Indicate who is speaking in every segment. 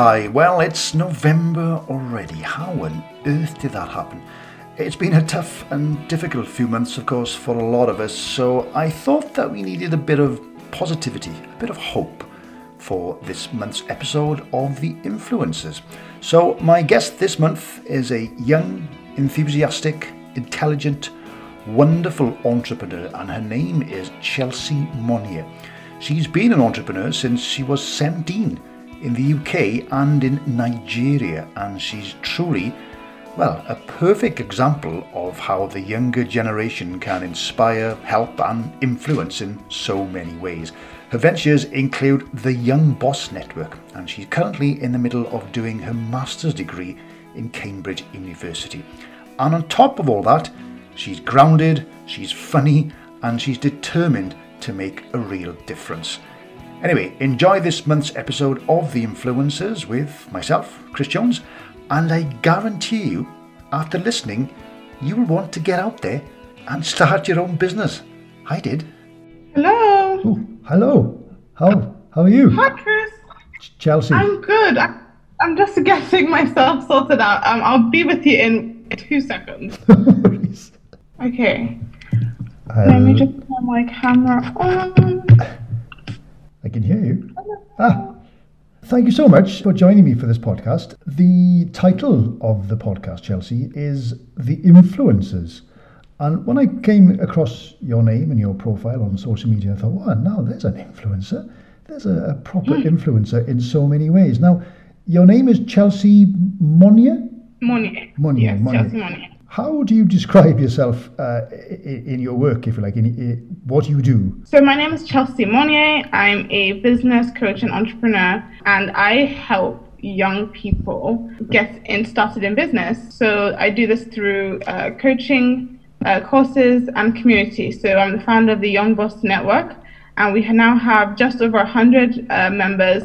Speaker 1: Hi, well, it's November already. How on earth did that happen? It's been a tough and difficult few months, of course, for a lot of us, so I thought that we needed a bit of positivity, a bit of hope for this month's episode of The Influencers. So, my guest this month is a young, enthusiastic, intelligent, wonderful entrepreneur, and her name is Chelsea Monye. She's been an entrepreneur since she was 17 in the UK and in Nigeria, and she's truly, well, a perfect example of how the younger generation can inspire, help, and influence in so many ways. Her ventures include the Young Boss Network, and she's currently in the middle of doing her master's degree in Cambridge University. And on top of all that, she's grounded, she's funny, and she's determined to make a real difference. Anyway, enjoy this month's episode of The Influencers with myself, Chris Jones, and I guarantee you, after listening, you will want to get out there and start your own business. I did.
Speaker 2: Hello.
Speaker 1: Oh, hello. How how are you?
Speaker 2: Hi, Chris.
Speaker 1: Chelsea.
Speaker 2: I'm good. I, I'm just getting myself sorted out. Um, I'll be with you in two seconds. Okay. Let me just turn my camera on.
Speaker 1: I can hear you. Ah, thank you so much for joining me for this podcast. The title of the podcast, Chelsea, is The Influencers. And when I came across your name and your profile on social media, I thought, wow, now there's an influencer. There's a, a proper influencer in so many ways. Now, your name is Chelsea Monye?
Speaker 2: Monye.
Speaker 1: Monye,
Speaker 2: Yes,
Speaker 1: Monye.
Speaker 2: Chelsea Monye.
Speaker 1: How do you describe yourself uh, in, your work, if you like, in, in what do you do?
Speaker 2: So my name is Chelsea Monye. I'm a business coach and entrepreneur, and I help young people get in started in business. So I do this through uh, coaching, uh, courses, and community. So I'm the founder of the Young Boss Network, and we now have just over 100 uh, members.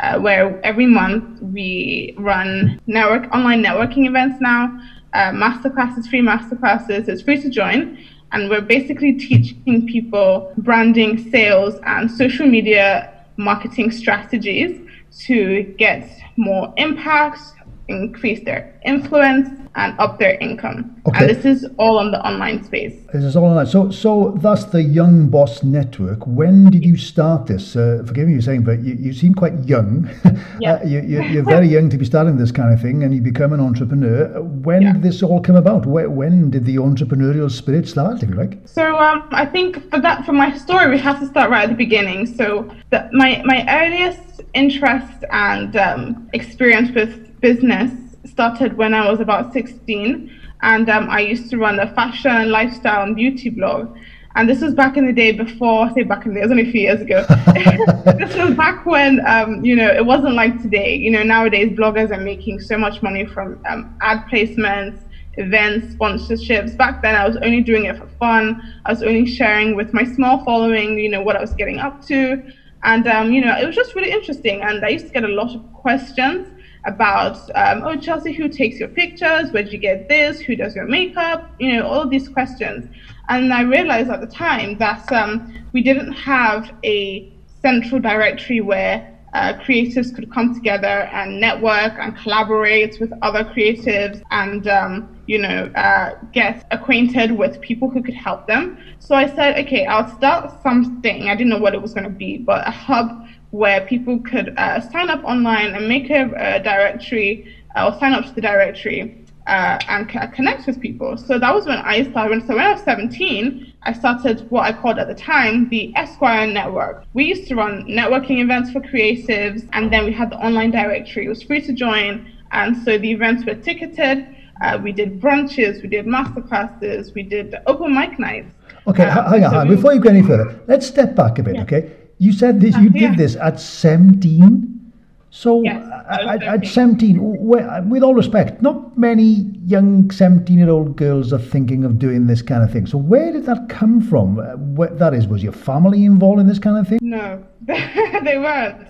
Speaker 2: Uh, where every month we run network online networking events now, uh, masterclasses, free masterclasses. It's free to join, and we're basically teaching people branding, sales, and social media marketing strategies to get more impact, increase their influence, and up their income.
Speaker 1: Okay.
Speaker 2: And this is all on the online space.
Speaker 1: This is all online. So, so that's the Young Boss Network. When did you start this? Uh, forgive me for saying, but you, you seem quite young.
Speaker 2: Yeah.
Speaker 1: Uh, you, you, you're very young to be starting this kind of thing, and you become an entrepreneur. When
Speaker 2: Yeah.
Speaker 1: did this all come about? Where, when did the entrepreneurial spirit start, if you like?
Speaker 2: So um, I think for that, for my story, we have to start right at the beginning. So the, my my earliest interest and um, experience with business started when I was about 16, and um, I used to run a fashion, lifestyle, and beauty blog. And this was back in the day before, I say back in the day, it was only a few years ago. this was back when, um, you know, it wasn't like today. You know, nowadays bloggers are making so much money from um, ad placements, events, sponsorships. Back then, I was only doing it for fun. I was only sharing with my small following, you know, what I was getting up to. And, um, you know, it was just really interesting. And I used to get a lot of questions about, um, oh, Chelsea, who takes your pictures? Where'd you get this? Who does your makeup? You know, all these questions. And I realized at the time that um, we didn't have a central directory where uh, creatives could come together and network and collaborate with other creatives and um, you know uh, get acquainted with people who could help them so i said okay i'll start something i didn't know what it was going to be but a hub where people could uh, sign up online and make a, a directory uh, or sign up to the directory uh, and c- connect with people. So that was when I started. So when I was 17, I started what I called at the time the Esquire Network. We used to run networking events for creatives, and then we had the online directory. It was free to join, and so the events were ticketed. Uh, we did brunches, we did masterclasses, we did open mic nights.
Speaker 1: Okay,
Speaker 2: Um,
Speaker 1: hang on,
Speaker 2: so
Speaker 1: hang on. Before you go any further, let's step back a bit,
Speaker 2: Yeah.
Speaker 1: okay? You said this, you
Speaker 2: yeah.
Speaker 1: did this at 17. So,
Speaker 2: Yes,
Speaker 1: at, at
Speaker 2: 17.
Speaker 1: 17, with all respect, not many young 17 year old girls are thinking of doing this kind of thing. So, where did that come from? Uh, that is, was your family involved in this kind of thing?
Speaker 2: No, they weren't.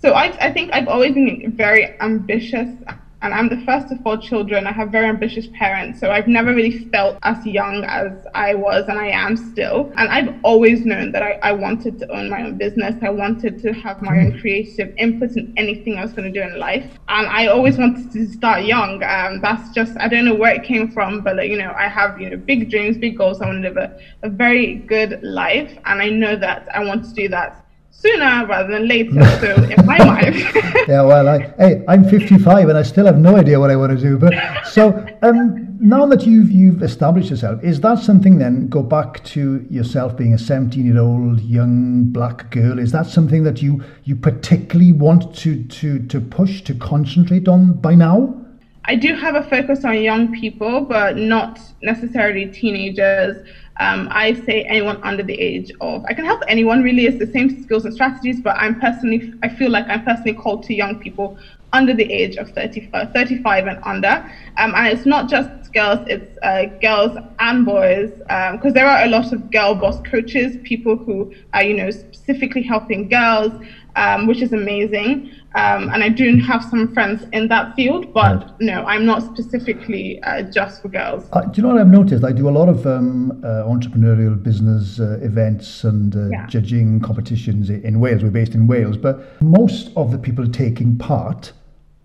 Speaker 2: So I, I think I've always been very ambitious and I'm the first of four children. I have very ambitious parents, so I've never really felt as young as I was and I am still. And I've always known that I, I wanted to own my own business. I wanted to have my own creative input in anything I was going to do in life. And I always wanted to start young. Um, that's just, I don't know where it came from, but like, you know, I have, you know, big dreams, big goals. I want to live a, a very good life. And I know that I want to do that sooner rather than later. So in my mind.
Speaker 1: yeah, well, I, hey, I'm 55 and I still have no idea what I want to do. But so um, now that you've you've established yourself, is that something then? Go back to yourself being a 17 year old young black girl. Is that something that you you particularly want to to to push to concentrate on by now?
Speaker 2: I do have a focus on young people, but not necessarily teenagers. Um, I say anyone under the age of, I can help anyone really, it's the same skills and strategies, but I'm personally, I feel like I'm personally called to young people under the age of 30, uh, 35 and under. Um, and it's not just girls, it's uh, girls and boys, because um, there are a lot of girl boss coaches, people who are, you know, specifically helping girls, um, which is amazing. Um, and I do have some friends in that field, but right. no, I'm not specifically uh, just for girls.
Speaker 1: Uh, do you know what I've noticed? I do a lot of um, uh, entrepreneurial business uh, events and uh, yeah. judging competitions in Wales. We're based in Wales, but most of the people taking part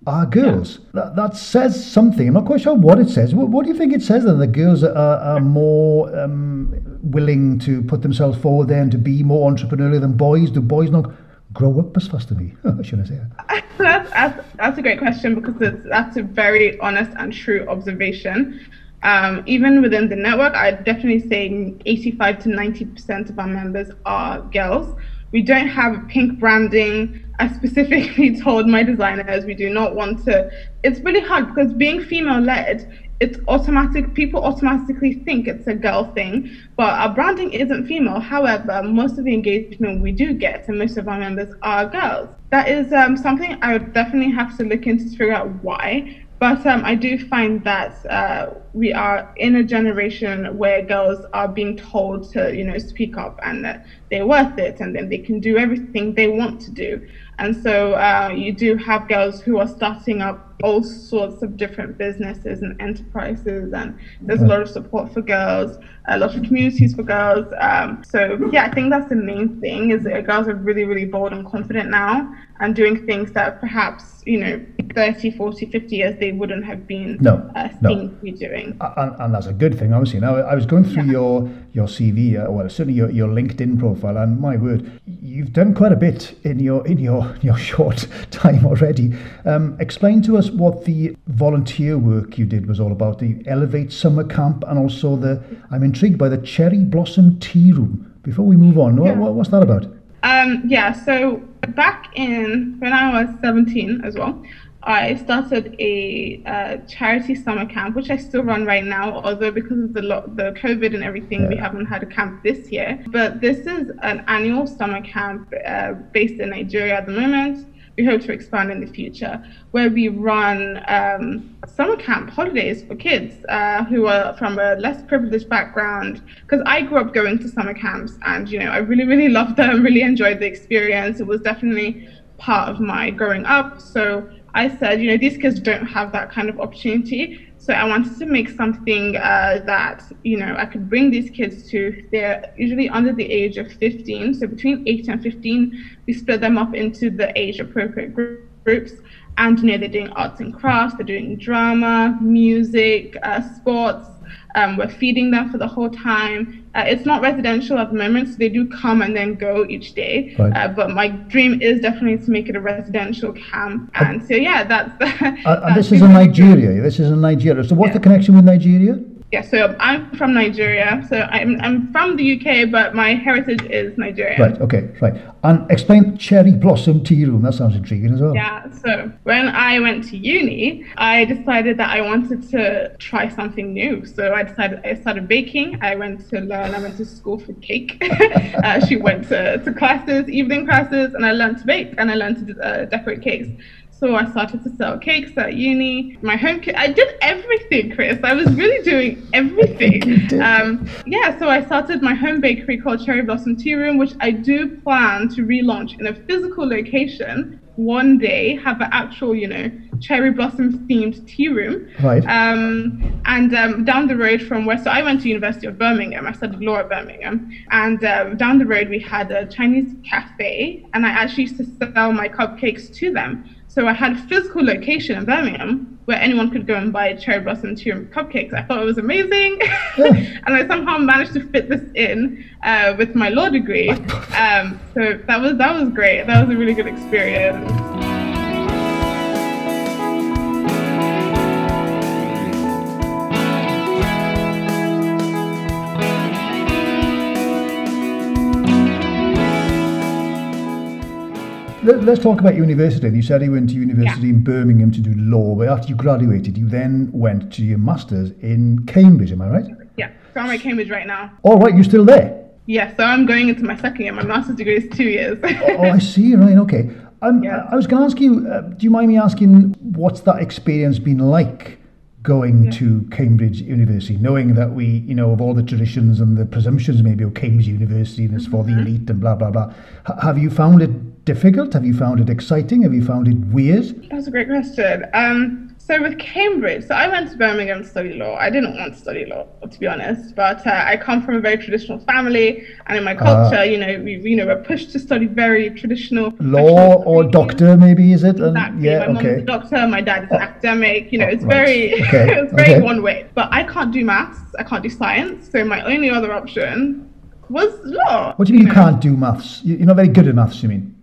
Speaker 1: are girls. Yeah. That, that says something. I'm not quite sure what it says. What, what do you think it says that The girls are, are more um, willing to put themselves forward there and to be more entrepreneurial than boys? Do boys not grow up as fast as me? I Should I say
Speaker 2: that? That's, that's, that's a great question because that's a very honest and true observation. Um, even within the network, I'd definitely say 85 to 90% of our members are girls. We don't have pink branding. I specifically told my designers we do not want to. It's really hard because being female led, it's automatic people automatically think it's a girl thing but our branding isn't female however most of the engagement we do get and most of our members are girls that is um, something i would definitely have to look into to figure out why but um, I do find that uh, we are in a generation where girls are being told to, you know, speak up and that they're worth it and then they can do everything they want to do. And so uh, you do have girls who are starting up all sorts of different businesses and enterprises, and there's a lot of support for girls, a lot of communities for girls. Um, so yeah, I think that's the main thing is that girls are really, really bold and confident now, and doing things that perhaps you know 30 40 50 years they wouldn't have been
Speaker 1: no,
Speaker 2: uh,
Speaker 1: no.
Speaker 2: seen to be doing
Speaker 1: and, and, that's a good thing obviously now i was going through yeah. your your cv uh, well certainly your, your linkedin profile and my word you've done quite a bit in your in your your short time already. Um, explain to us what the volunteer work you did was all about the elevate summer camp and also the i'm intrigued by the cherry blossom tea room. Before we move on yeah. what, what's that about?
Speaker 2: Um, yeah so back in when I was 17 as well, I started a uh, charity summer camp, which I still run right now, although because of the lo- the COVID and everything, yeah. we haven't had a camp this year. But this is an annual summer camp uh, based in Nigeria at the moment. We hope to expand in the future, where we run um, summer camp holidays for kids uh, who are from a less privileged background. Because I grew up going to summer camps, and you know, I really, really loved them, really enjoyed the experience. It was definitely part of my growing up. So I said, you know, these kids don't have that kind of opportunity. So I wanted to make something uh, that, you know, I could bring these kids to. They're usually under the age of 15. So between 8 and 15, we split them up into the age appropriate groups. And, you know, they're doing arts and crafts, they're doing drama, music, uh, sports, um, we're feeding them for the whole time. Uh, it's not residential at the moment, so they do come and then go each day. Right. Uh, but my dream is definitely to make it a residential camp. And so, yeah, that's.
Speaker 1: uh, this is in Nigeria. This is in Nigeria. So, what's yeah. the connection with Nigeria?
Speaker 2: Yeah, so I'm from Nigeria. So I'm, I'm from the UK, but my heritage is Nigeria.
Speaker 1: Right, okay, right. And explain Cherry Blossom Tea Room. That sounds intriguing as well.
Speaker 2: Yeah, so when I went to uni, I decided that I wanted to try something new. So I decided I started baking. I went to learn, I went to school for cake. uh, she went to, to classes, evening classes, and I learned to bake and I learned to uh, decorate cakes. So I started to sell cakes at uni. My home, ki- I did everything, Chris. I was really doing everything. Um, yeah, so I started my home bakery called Cherry Blossom Tea Room, which I do plan to relaunch in a physical location one day. Have an actual, you know, cherry blossom themed tea room.
Speaker 1: Right.
Speaker 2: Um, and um, down the road from where, so I went to University of Birmingham. I studied law at Birmingham. And um, down the road we had a Chinese cafe, and I actually used to sell my cupcakes to them. So I had a physical location in Birmingham where anyone could go and buy cherry blossom tea room cupcakes. I thought it was amazing, yeah. and I somehow managed to fit this in uh, with my law degree. Um, so that was that was great. That was a really good experience.
Speaker 1: Let, us talk about university. You said you went to university yeah. in Birmingham to do law, but after you graduated, you then went to your master's in Cambridge. Am I right?
Speaker 2: Yeah, so I'm at Cambridge right now.
Speaker 1: All right, you're still there.
Speaker 2: Yeah, so I'm going into my second year. My master's degree is two years.
Speaker 1: oh, I see. Right. Okay. Um, yeah. I was going to ask you. Uh, do you mind me asking what's that experience been like? going yeah. to Cambridge University, knowing that we, you know, of all the traditions and the presumptions maybe of Cambridge University and it's mm-hmm. for the mm-hmm. elite and blah blah blah. H- have you found it difficult? Have you found it exciting? Have you found it weird?
Speaker 2: That's a great question. Um, so with Cambridge, so I went to Birmingham to study law. I didn't want to study law, to be honest, but uh, I come from a very traditional family, and in my culture, uh, you know, we you know we're pushed to study very traditional
Speaker 1: law or doctor, maybe is it?
Speaker 2: Exactly. Yeah, my okay. mom's a doctor. My dad is an academic. You know, it's right. very okay. it's very okay. one way. But I can't do maths. I can't do science. So my only other option was law.
Speaker 1: What do you mean you, know? can't do maths? You're not very good at maths. You mean?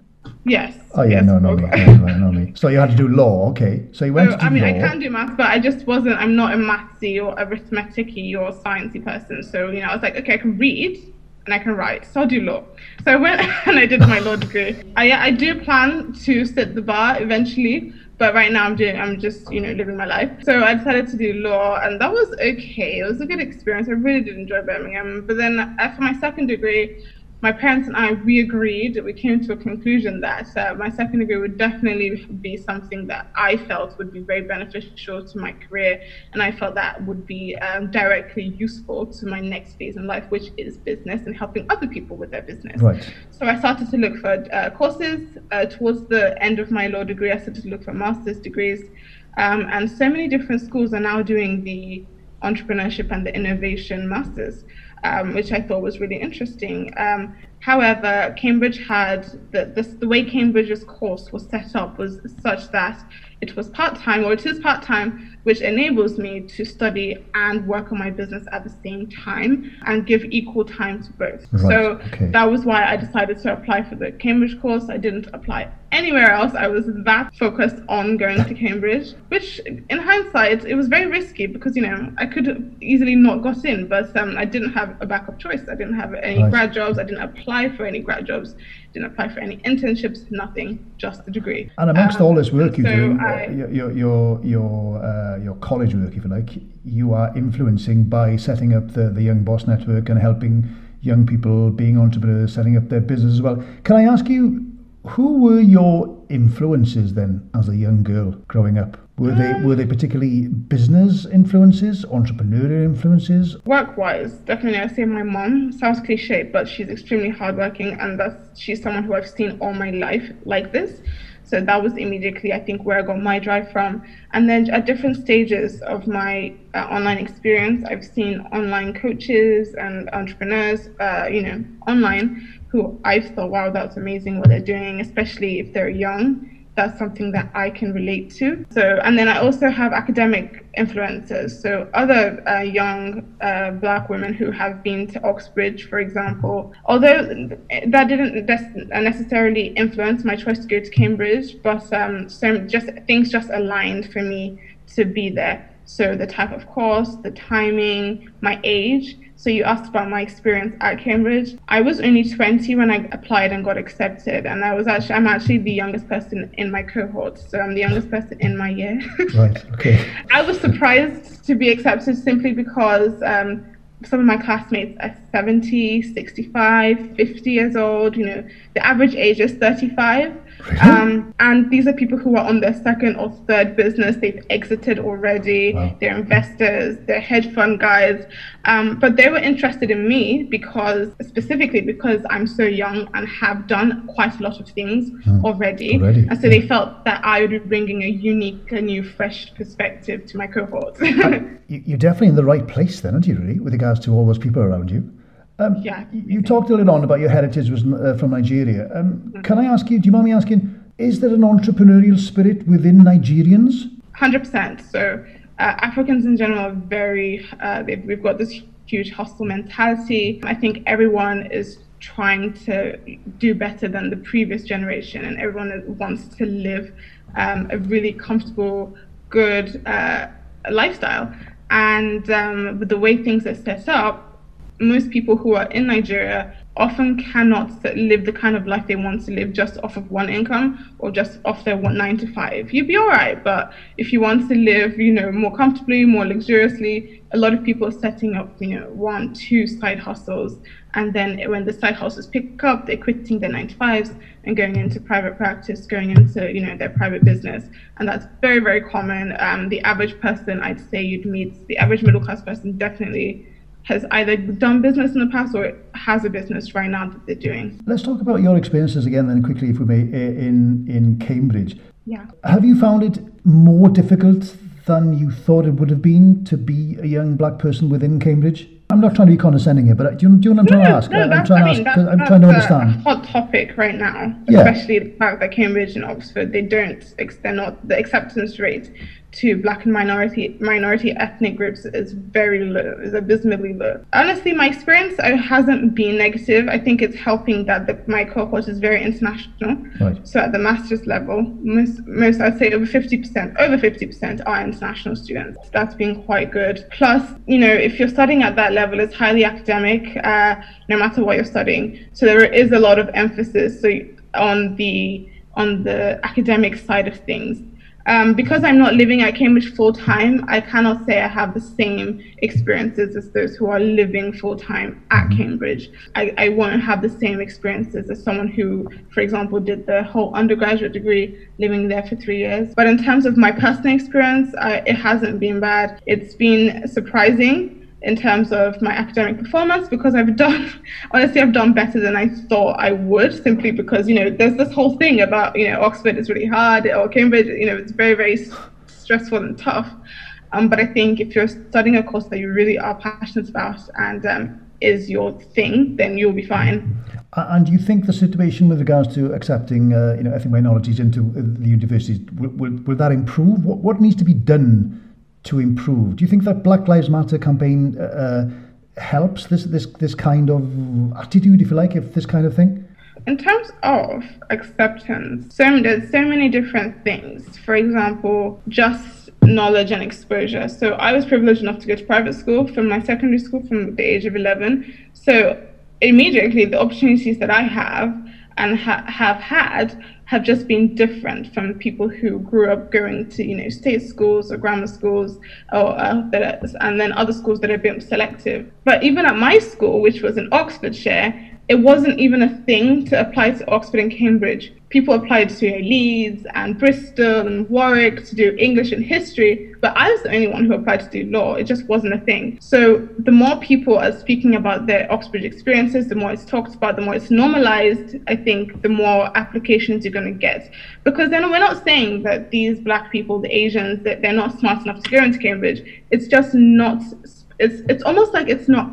Speaker 2: Yes.
Speaker 1: Oh yeah,
Speaker 2: yes,
Speaker 1: no, no, okay. no, no, no, me. So you had to do law, okay? So you went so, to do
Speaker 2: I mean,
Speaker 1: law.
Speaker 2: I can do math, but I just wasn't. I'm not a mathsy or arithmeticy or sciencey person. So you know, I was like, okay, I can read and I can write, so I'll do law. So I went and I did my law degree. I I do plan to sit the bar eventually, but right now I'm doing I'm just you know living my life. So I decided to do law, and that was okay. It was a good experience. I really did enjoy Birmingham. But then uh, after my second degree, my parents and I, we agreed, we came to a conclusion that uh, my second degree would definitely be something that I felt would be very beneficial to my career. And I felt that would be um, directly useful to my next phase in life, which is business and helping other people with their business.
Speaker 1: Right.
Speaker 2: So I started to look for uh, courses. Uh, towards the end of my law degree, I started to look for master's degrees. Um, and so many different schools are now doing the entrepreneurship and the innovation masters um, which I thought was really interesting. Um, however, Cambridge had the, the, the way Cambridge's course was set up was such that it was part time, or it is part time, which enables me to study and work on my business at the same time and give equal time to both. Right. So okay. that was why I decided to apply for the Cambridge course. I didn't apply anywhere else. I was that focused on going to Cambridge, which in hindsight, it was very risky because, you know, I could easily not got in, but um, I didn't have a backup choice. I didn't have any right. grad jobs. I didn't apply for any grad jobs didn't apply for any internships, nothing, just the degree.
Speaker 1: And amongst um, all this work you're so doing, I, your your your uh, your college work, if you like, you are influencing by setting up the the Young Boss Network and helping young people being entrepreneurs, setting up their business as well. Can I ask you, who were your influences then as a young girl growing up? Were they um, were they particularly business influences, entrepreneurial influences?
Speaker 2: Work wise, definitely I say my mom. Sounds cliche, but she's extremely hardworking and that's she's someone who I've seen all my life like this. So that was immediately, I think, where I got my drive from. And then at different stages of my uh, online experience, I've seen online coaches and entrepreneurs, uh, you know, online, who I've thought, wow, that's amazing what they're doing, especially if they're young that's something that I can relate to. So, and then I also have academic influences. So, other uh, young uh, black women who have been to Oxbridge, for example, although that didn't necessarily influence my choice to go to Cambridge, but um, so just things just aligned for me to be there. So, the type of course, the timing, my age. So you asked about my experience at Cambridge. I was only 20 when I applied and got accepted, and I was actually I'm actually the youngest person in my cohort, so I'm the youngest person in my year.
Speaker 1: right. Okay.
Speaker 2: I was surprised to be accepted simply because. Um, some of my classmates are 70, 65, 50 years old. You know, the average age is 35. Really? Um, and these are people who are on their second or third business. They've exited already. Wow. They're investors, they're hedge fund guys. Um, but they were interested in me because, specifically because I'm so young and have done quite a lot of things mm. already. already. And so yeah. they felt that I would be bringing a unique, a new, fresh perspective to my cohort.
Speaker 1: you're definitely in the right place then, aren't you, really, with regards to all those people around you? Um, yeah. You talked a little on about your heritage was uh, from Nigeria. Um, mm-hmm. Can I ask you, do you mind me asking, is there an entrepreneurial spirit within Nigerians?
Speaker 2: 100%. So uh, Africans in general are very, uh, we've got this huge hustle mentality. I think everyone is trying to do better than the previous generation, and everyone wants to live um, a really comfortable, good uh, lifestyle. And um, with the way things are set up, most people who are in Nigeria often cannot live the kind of life they want to live just off of one income or just off their one nine to five. You'd be all right, but if you want to live, you know, more comfortably, more luxuriously, a lot of people are setting up, you know, one, two side hustles, and then when the side hustles pick up, they're quitting their nine to fives and going into private practice, going into, you know, their private business, and that's very, very common. Um, the average person, I'd say, you'd meet the average middle class person definitely has either done business in the past or has a business right now that they're doing.
Speaker 1: Let's talk about your experiences again, then quickly, if we may, eh, in in Cambridge.
Speaker 2: Yeah.
Speaker 1: Have you found it more difficult than you thought it would have been to be a young black person within Cambridge? I'm not trying to be condescending here, but uh, do you, do you know what I'm no, trying to ask?
Speaker 2: No, I'm trying I mean, to ask, I'm trying to understand. hot topic right now, especially yeah. the fact that Cambridge and Oxford, they don't, they're not, the acceptance rate to black and minority minority ethnic groups is very low, is abysmally low. Honestly, my experience hasn't been negative. I think it's helping that the, my cohort is very international. Right. So at the master's level, most, most I'd say over 50%, over 50% are international students. That's been quite good. Plus, you know, if you're studying at that level, it's highly academic, uh, no matter what you're studying. So there is a lot of emphasis so on the on the academic side of things um, because I'm not living at Cambridge full time, I cannot say I have the same experiences as those who are living full time at mm-hmm. Cambridge. I, I won't have the same experiences as someone who, for example, did the whole undergraduate degree living there for three years. But in terms of my personal experience, I, it hasn't been bad. It's been surprising in terms of my academic performance because I've done, honestly, I've done better than I thought I would simply because, you know, there's this whole thing about, you know, Oxford is really hard or Cambridge, you know, it's very, very stressful and tough. Um, but I think if you're studying a course that you really are passionate about and um, is your thing, then you'll be fine.
Speaker 1: And do you think the situation with regards to accepting, uh, you know, ethnic minorities into the universities will, will, will that improve? What, what needs to be done to improve. Do you think that Black Lives Matter campaign uh, uh, helps this this this kind of attitude, if you like, if this kind of thing?
Speaker 2: In terms of acceptance, so there's so many different things. For example, just knowledge and exposure. So I was privileged enough to go to private school from my secondary school from the age of 11. So immediately the opportunities that I have and ha- have had have just been different from people who grew up going to you know state schools or grammar schools or uh, and then other schools that have been selective. But even at my school which was in oxfordshire it wasn't even a thing to apply to Oxford and Cambridge. People applied to Leeds and Bristol and Warwick to do English and history, but I was the only one who applied to do law. It just wasn't a thing. So the more people are speaking about their Oxford experiences, the more it's talked about, the more it's normalized, I think the more applications you're going to get. Because then we're not saying that these black people, the Asians, that they're not smart enough to go into Cambridge. It's just not, it's, it's almost like it's not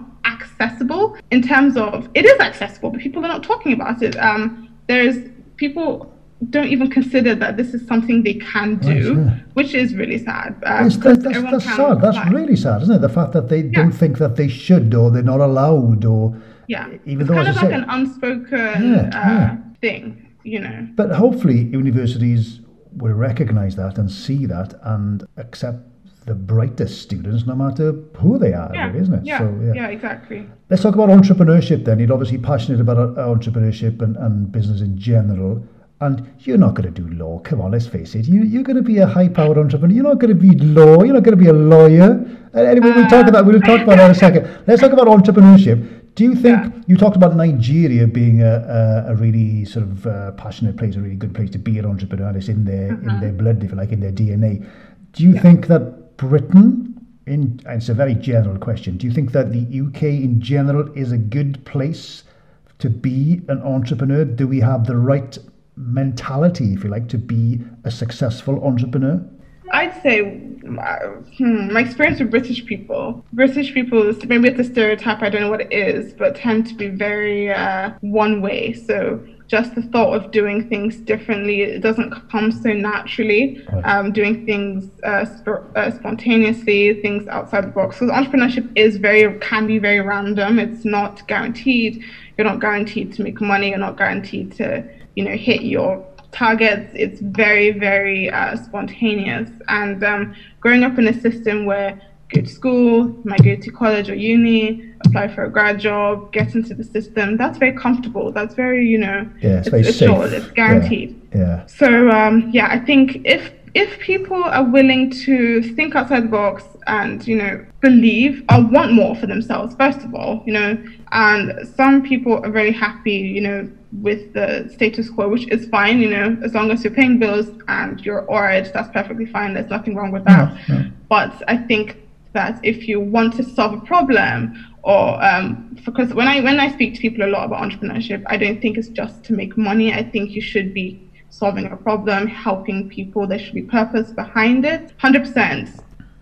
Speaker 2: accessible in terms of it is accessible, but people are not talking about it. Um, there's people don't even consider that this is something they can do, right, which is really sad.
Speaker 1: Uh, that's, that's sad. That's really sad, isn't it? The fact that they yeah. don't think that they should or they're not allowed or
Speaker 2: yeah, even it's though kind of like say, an unspoken yeah, uh, thing, you know.
Speaker 1: But hopefully, universities will recognise that and see that and accept the brightest students, no matter who they are,
Speaker 2: yeah.
Speaker 1: really, isn't it?
Speaker 2: Yeah. So, yeah. yeah, exactly.
Speaker 1: Let's talk about entrepreneurship then. You're obviously passionate about uh, entrepreneurship and, and business in general. and you're not going to do law. Come on, let's face it. You, you're going to be a high-powered entrepreneur. You're not going to be law. You're not going to be a lawyer. anyway, we'll talk about we'll talk about that in a second. Let's talk about entrepreneurship. Do you think yeah. you talked about Nigeria being a, a, a really sort of uh, passionate place, a really good place to be an entrepreneur? It's in their in their blood, if you like, in their DNA. Do you yeah. think that Britain in, it's a very general question. Do you think that the UK in general is a good place to be an entrepreneur? Do we have the right mentality, if you like, to be a successful entrepreneur?
Speaker 2: I'd say hmm, my experience with British people, British people, maybe it's a stereotype, I don't know what it is, but tend to be very uh, one way. So just the thought of doing things differently, it doesn't come so naturally. Um, doing things uh, sp- uh, spontaneously, things outside the box. Because entrepreneurship is very, can be very random. It's not guaranteed. You're not guaranteed to make money. You're not guaranteed to, you know, hit your targets. It's very, very uh, spontaneous. And um, growing up in a system where go to school, might go to college or uni, apply for a grad job, get into the system. That's very comfortable. That's very, you know,
Speaker 1: yeah, it's, it's, it's sure,
Speaker 2: it's guaranteed.
Speaker 1: Yeah. yeah.
Speaker 2: So um, yeah, I think if if people are willing to think outside the box and you know believe or want more for themselves, first of all, you know, and some people are very happy, you know, with the status quo, which is fine, you know, as long as you're paying bills and you're alright, that's perfectly fine. There's nothing wrong with that. No, no. But I think that if you want to solve a problem or um, because when I when I speak to people a lot about entrepreneurship, I don't think it's just to make money. I think you should be solving a problem, helping people. There should be purpose behind it. Hundred percent.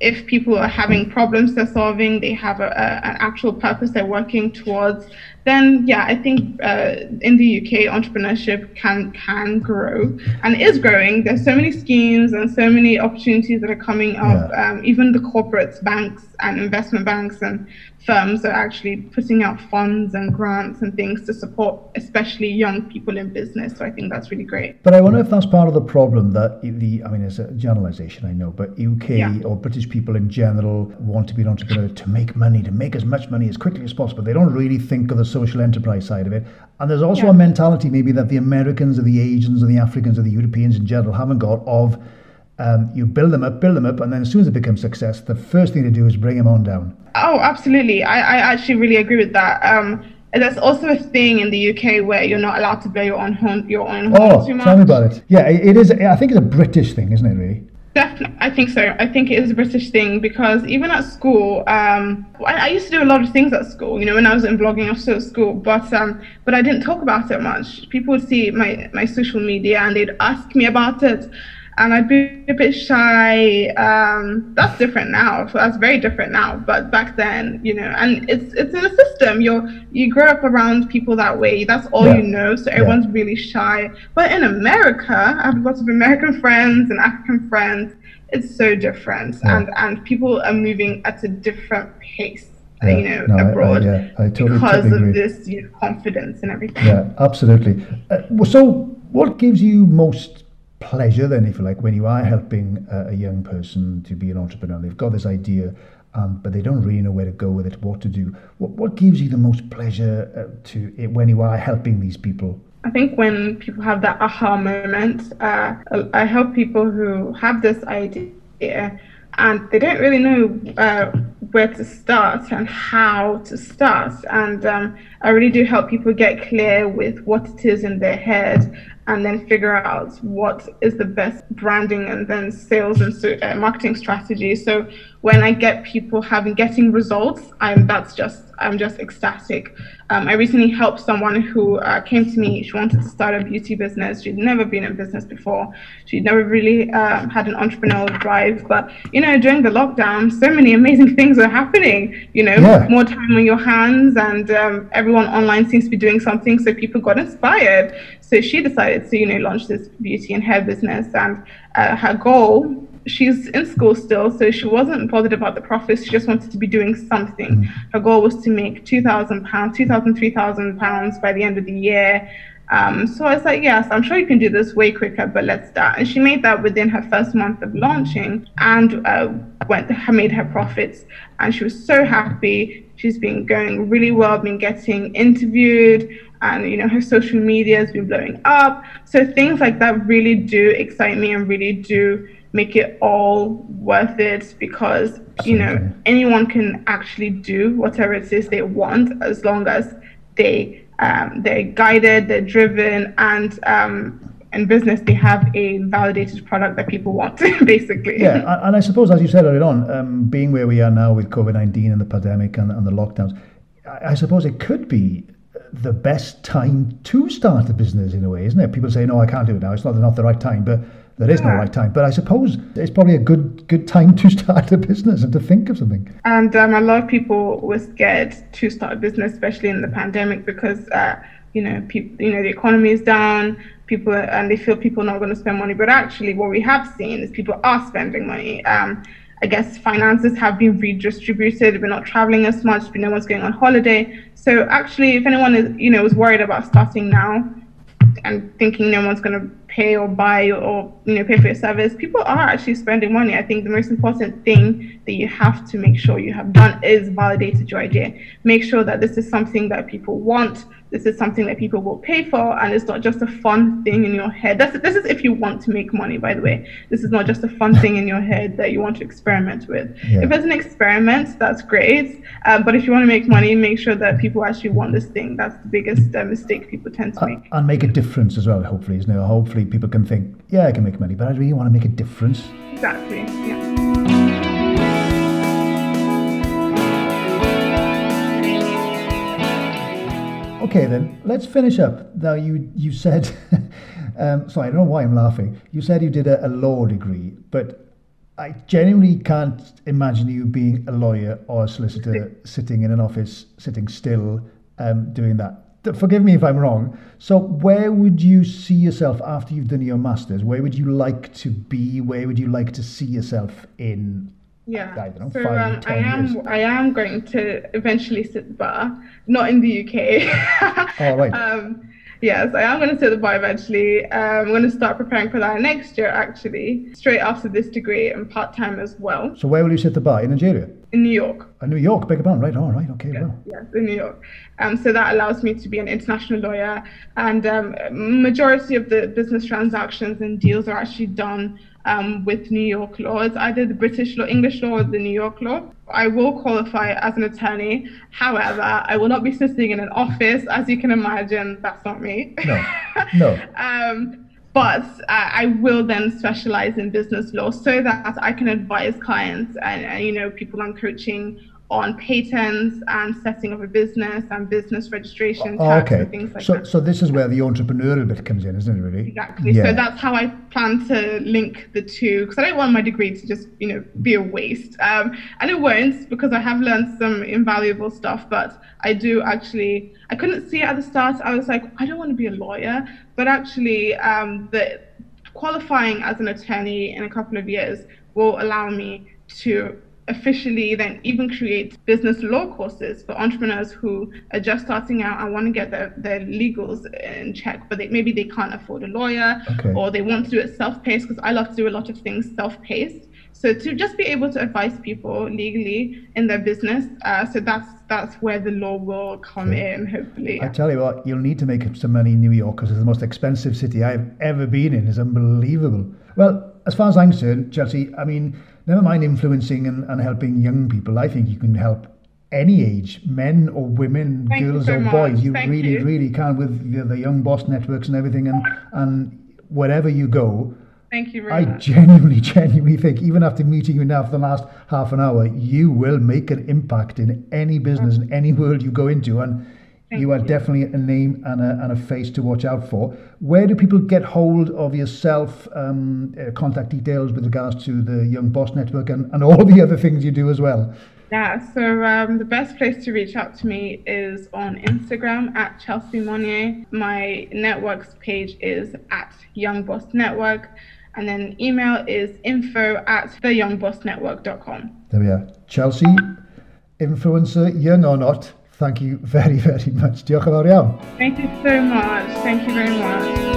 Speaker 2: If people are having problems they're solving, they have a, a, an actual purpose they're working towards, then yeah, I think uh, in the UK entrepreneurship can can grow and is growing. There's so many schemes and so many opportunities that are coming up. Yeah. Um, even the corporates, banks, and investment banks and firms are actually putting out funds and grants and things to support especially young people in business so i think that's really great
Speaker 1: but i wonder if that's part of the problem that the i mean it's a generalization i know but uk yeah. or british people in general want to be an entrepreneur to make money to make as much money as quickly as possible they don't really think of the social enterprise side of it and there's also yeah. a mentality maybe that the americans or the asians or the africans or the europeans in general haven't got of um, you build them up, build them up, and then as soon as it becomes success, the first thing to do is bring them on down.
Speaker 2: Oh, absolutely. I, I actually really agree with that. Um, there's also a thing in the UK where you're not allowed to blow your own horn, your own horn
Speaker 1: oh, too much. tell me about it. Yeah, it is. I think it's a British thing, isn't it? Really.
Speaker 2: Definitely, I think so. I think it is a British thing because even at school, um, I, I, used to do a lot of things at school. You know, when I was in blogging, I was still at school, but um, but I didn't talk about it much. People would see my my social media and they'd ask me about it, and I'd be a bit shy. Um, that's different now. So that's very different now. But back then, you know, and it's it's in a system. You're you grow up around people that way. That's all yeah. you know. So everyone's yeah. really shy. But in America, I have lots of American friends and African friends. It's so different, yeah. and and people are moving at a different pace. Yeah, you know, no, abroad I, I, yeah, I totally, because totally of this you know, confidence and everything.
Speaker 1: Yeah, absolutely. Uh, so, what gives you most pleasure then, if you like, when you are helping a, a young person to be an entrepreneur. They've got this idea, um, but they don't really know where to go with it, what to do. What, what gives you the most pleasure uh, to it when you are helping these people?
Speaker 2: I think when people have that aha moment, uh, I help people who have this idea and they don't really know uh, where to start and how to start. And um, I really do help people get clear with what it is in their head and then figure out what is the best branding and then sales and uh, marketing strategy. So when I get people having getting results, I'm that's just I'm just ecstatic. Um, I recently helped someone who uh, came to me. She wanted to start a beauty business. She'd never been in business before. She'd never really um, had an entrepreneurial drive. But you know, during the lockdown, so many amazing things are happening. You know, yeah. more time on your hands, and um, everyone online seems to be doing something. So people got inspired. So she decided to you know launch this beauty and hair business, and uh, her goal she's in school still, so she wasn't bothered about the profits. She just wanted to be doing something. Mm. Her goal was to make two thousand pounds, two thousand, three thousand pounds by the end of the year. Um, so I was like, yes, I'm sure you can do this way quicker, but let's start. And she made that within her first month of launching and uh, went made her profits. And she was so happy. She's been going really well, been getting interviewed, and you know her social media has been blowing up. So things like that really do excite me and really do make it all worth it because you know anyone can actually do whatever it is they want as long as they um, they're guided, they're driven, and um, in business they have a validated product that people want, basically.
Speaker 1: Yeah, and I suppose as you said earlier on, um, being where we are now with COVID nineteen and the pandemic and, and the lockdowns, I, suppose it could be the best time to start a business in a way, isn't it? People say, no, I can't do it now. It's not, not the right time. But there is yeah. no right time. But I suppose it's probably a good good time to start a business and to think of something.
Speaker 2: And um, a lot of people were scared to start a business, especially in the pandemic, because uh, you know people, you know the economy is down. People are, and they feel people are not going to spend money. But actually, what we have seen is people are spending money. Um, I guess finances have been redistributed. We're not traveling as much. No one's going on holiday. So actually, if anyone is, you know, is worried about starting now and thinking no one's going to pay or buy or you know pay for your service, people are actually spending money. I think the most important thing that you have to make sure you have done is validated your idea. Make sure that this is something that people want this is something that people will pay for and it's not just a fun thing in your head. That's this is if you want to make money by the way. This is not just a fun thing in your head that you want to experiment with. Yeah. if it's an experiment that's great um, but if you want to make money make sure that people actually want this thing. That's the biggest uh, mistake people tend to make.
Speaker 1: and make a difference as well hopefully isn't it hopefully people can think yeah i can make money but i really want to make a difference.
Speaker 2: Exactly yeah
Speaker 1: Okay, then let's finish up. Now, you you said, um, sorry, I don't know why I'm laughing. You said you did a, a, law degree, but I genuinely can't imagine you being a lawyer or a solicitor sitting in an office, sitting still, um, doing that. Forgive me if I'm wrong. So, where would you see yourself after you've done your masters? Where would you like to be? Where would you like to see yourself in
Speaker 2: yeah. I don't know, so um, I am years. I am going to eventually sit the bar, not in the UK.
Speaker 1: oh right. Um,
Speaker 2: yes, I am going to sit the bar eventually. Um, I'm going to start preparing for that next year, actually, straight after this degree and part time as well.
Speaker 1: So where will you sit the bar in Nigeria?
Speaker 2: In New York.
Speaker 1: In uh, New York, beg your pardon, right? All right, okay,
Speaker 2: yes,
Speaker 1: well.
Speaker 2: Yes, in New York. Um, so that allows me to be an international lawyer, and um, majority of the business transactions and deals are actually done um, with New York law. It's either the British law, English law, or the New York law. I will qualify as an attorney. However, I will not be sitting in an office, as you can imagine. That's not me.
Speaker 1: No, no.
Speaker 2: um, but uh, I will then specialize in business law so that I can advise clients and, and you know people I'm coaching on patents and setting up a business and business registration oh, okay. and things like
Speaker 1: so,
Speaker 2: that.
Speaker 1: So this is where the entrepreneurial bit comes in, isn't it? Really?
Speaker 2: Exactly. Yeah. So that's how I plan to link the two because I don't want my degree to just you know be a waste, um, and it won't because I have learned some invaluable stuff. But I do actually I couldn't see it at the start. I was like I don't want to be a lawyer, but actually um, the qualifying as an attorney in a couple of years will allow me to officially then even create business law courses for entrepreneurs who are just starting out and want to get their, their legals in check, but they, maybe they can't afford a lawyer okay. or they want to do it self-paced because I love to do a lot of things self-paced. So to just be able to advise people legally in their business, uh, so that's that's where the law will come okay. in, hopefully.
Speaker 1: I tell you what, you'll need to make some money in New York because it's the most expensive city I've ever been in. It's unbelievable. Well, as far as I'm concerned, Chelsea, I mean, never mind influencing and, and helping young people. I think you can help any age, men or women,
Speaker 2: Thank
Speaker 1: girls
Speaker 2: so
Speaker 1: or
Speaker 2: much.
Speaker 1: boys. You
Speaker 2: Thank
Speaker 1: really,
Speaker 2: you.
Speaker 1: really can with the, the, young boss networks and everything. And and wherever you go,
Speaker 2: Thank you
Speaker 1: I
Speaker 2: much.
Speaker 1: genuinely, genuinely think, even after meeting you now for the last half an hour, you will make an impact in any business in any world you go into. And Thank you are you. definitely a name and a, and a face to watch out for. Where do people get hold of yourself, um, uh, contact details with regards to the Young Boss Network and, and all the other things you do as well?
Speaker 2: Yeah, so um, the best place to reach out to me is on Instagram at Chelsea Monye. My networks page is at Young Boss Network. And then email is info at theyoungbossnetwork.com.
Speaker 1: There we are. Chelsea, influencer, young or not, Thank you very, very much. Diolch yn.
Speaker 2: Thank you so much. Thank you very much.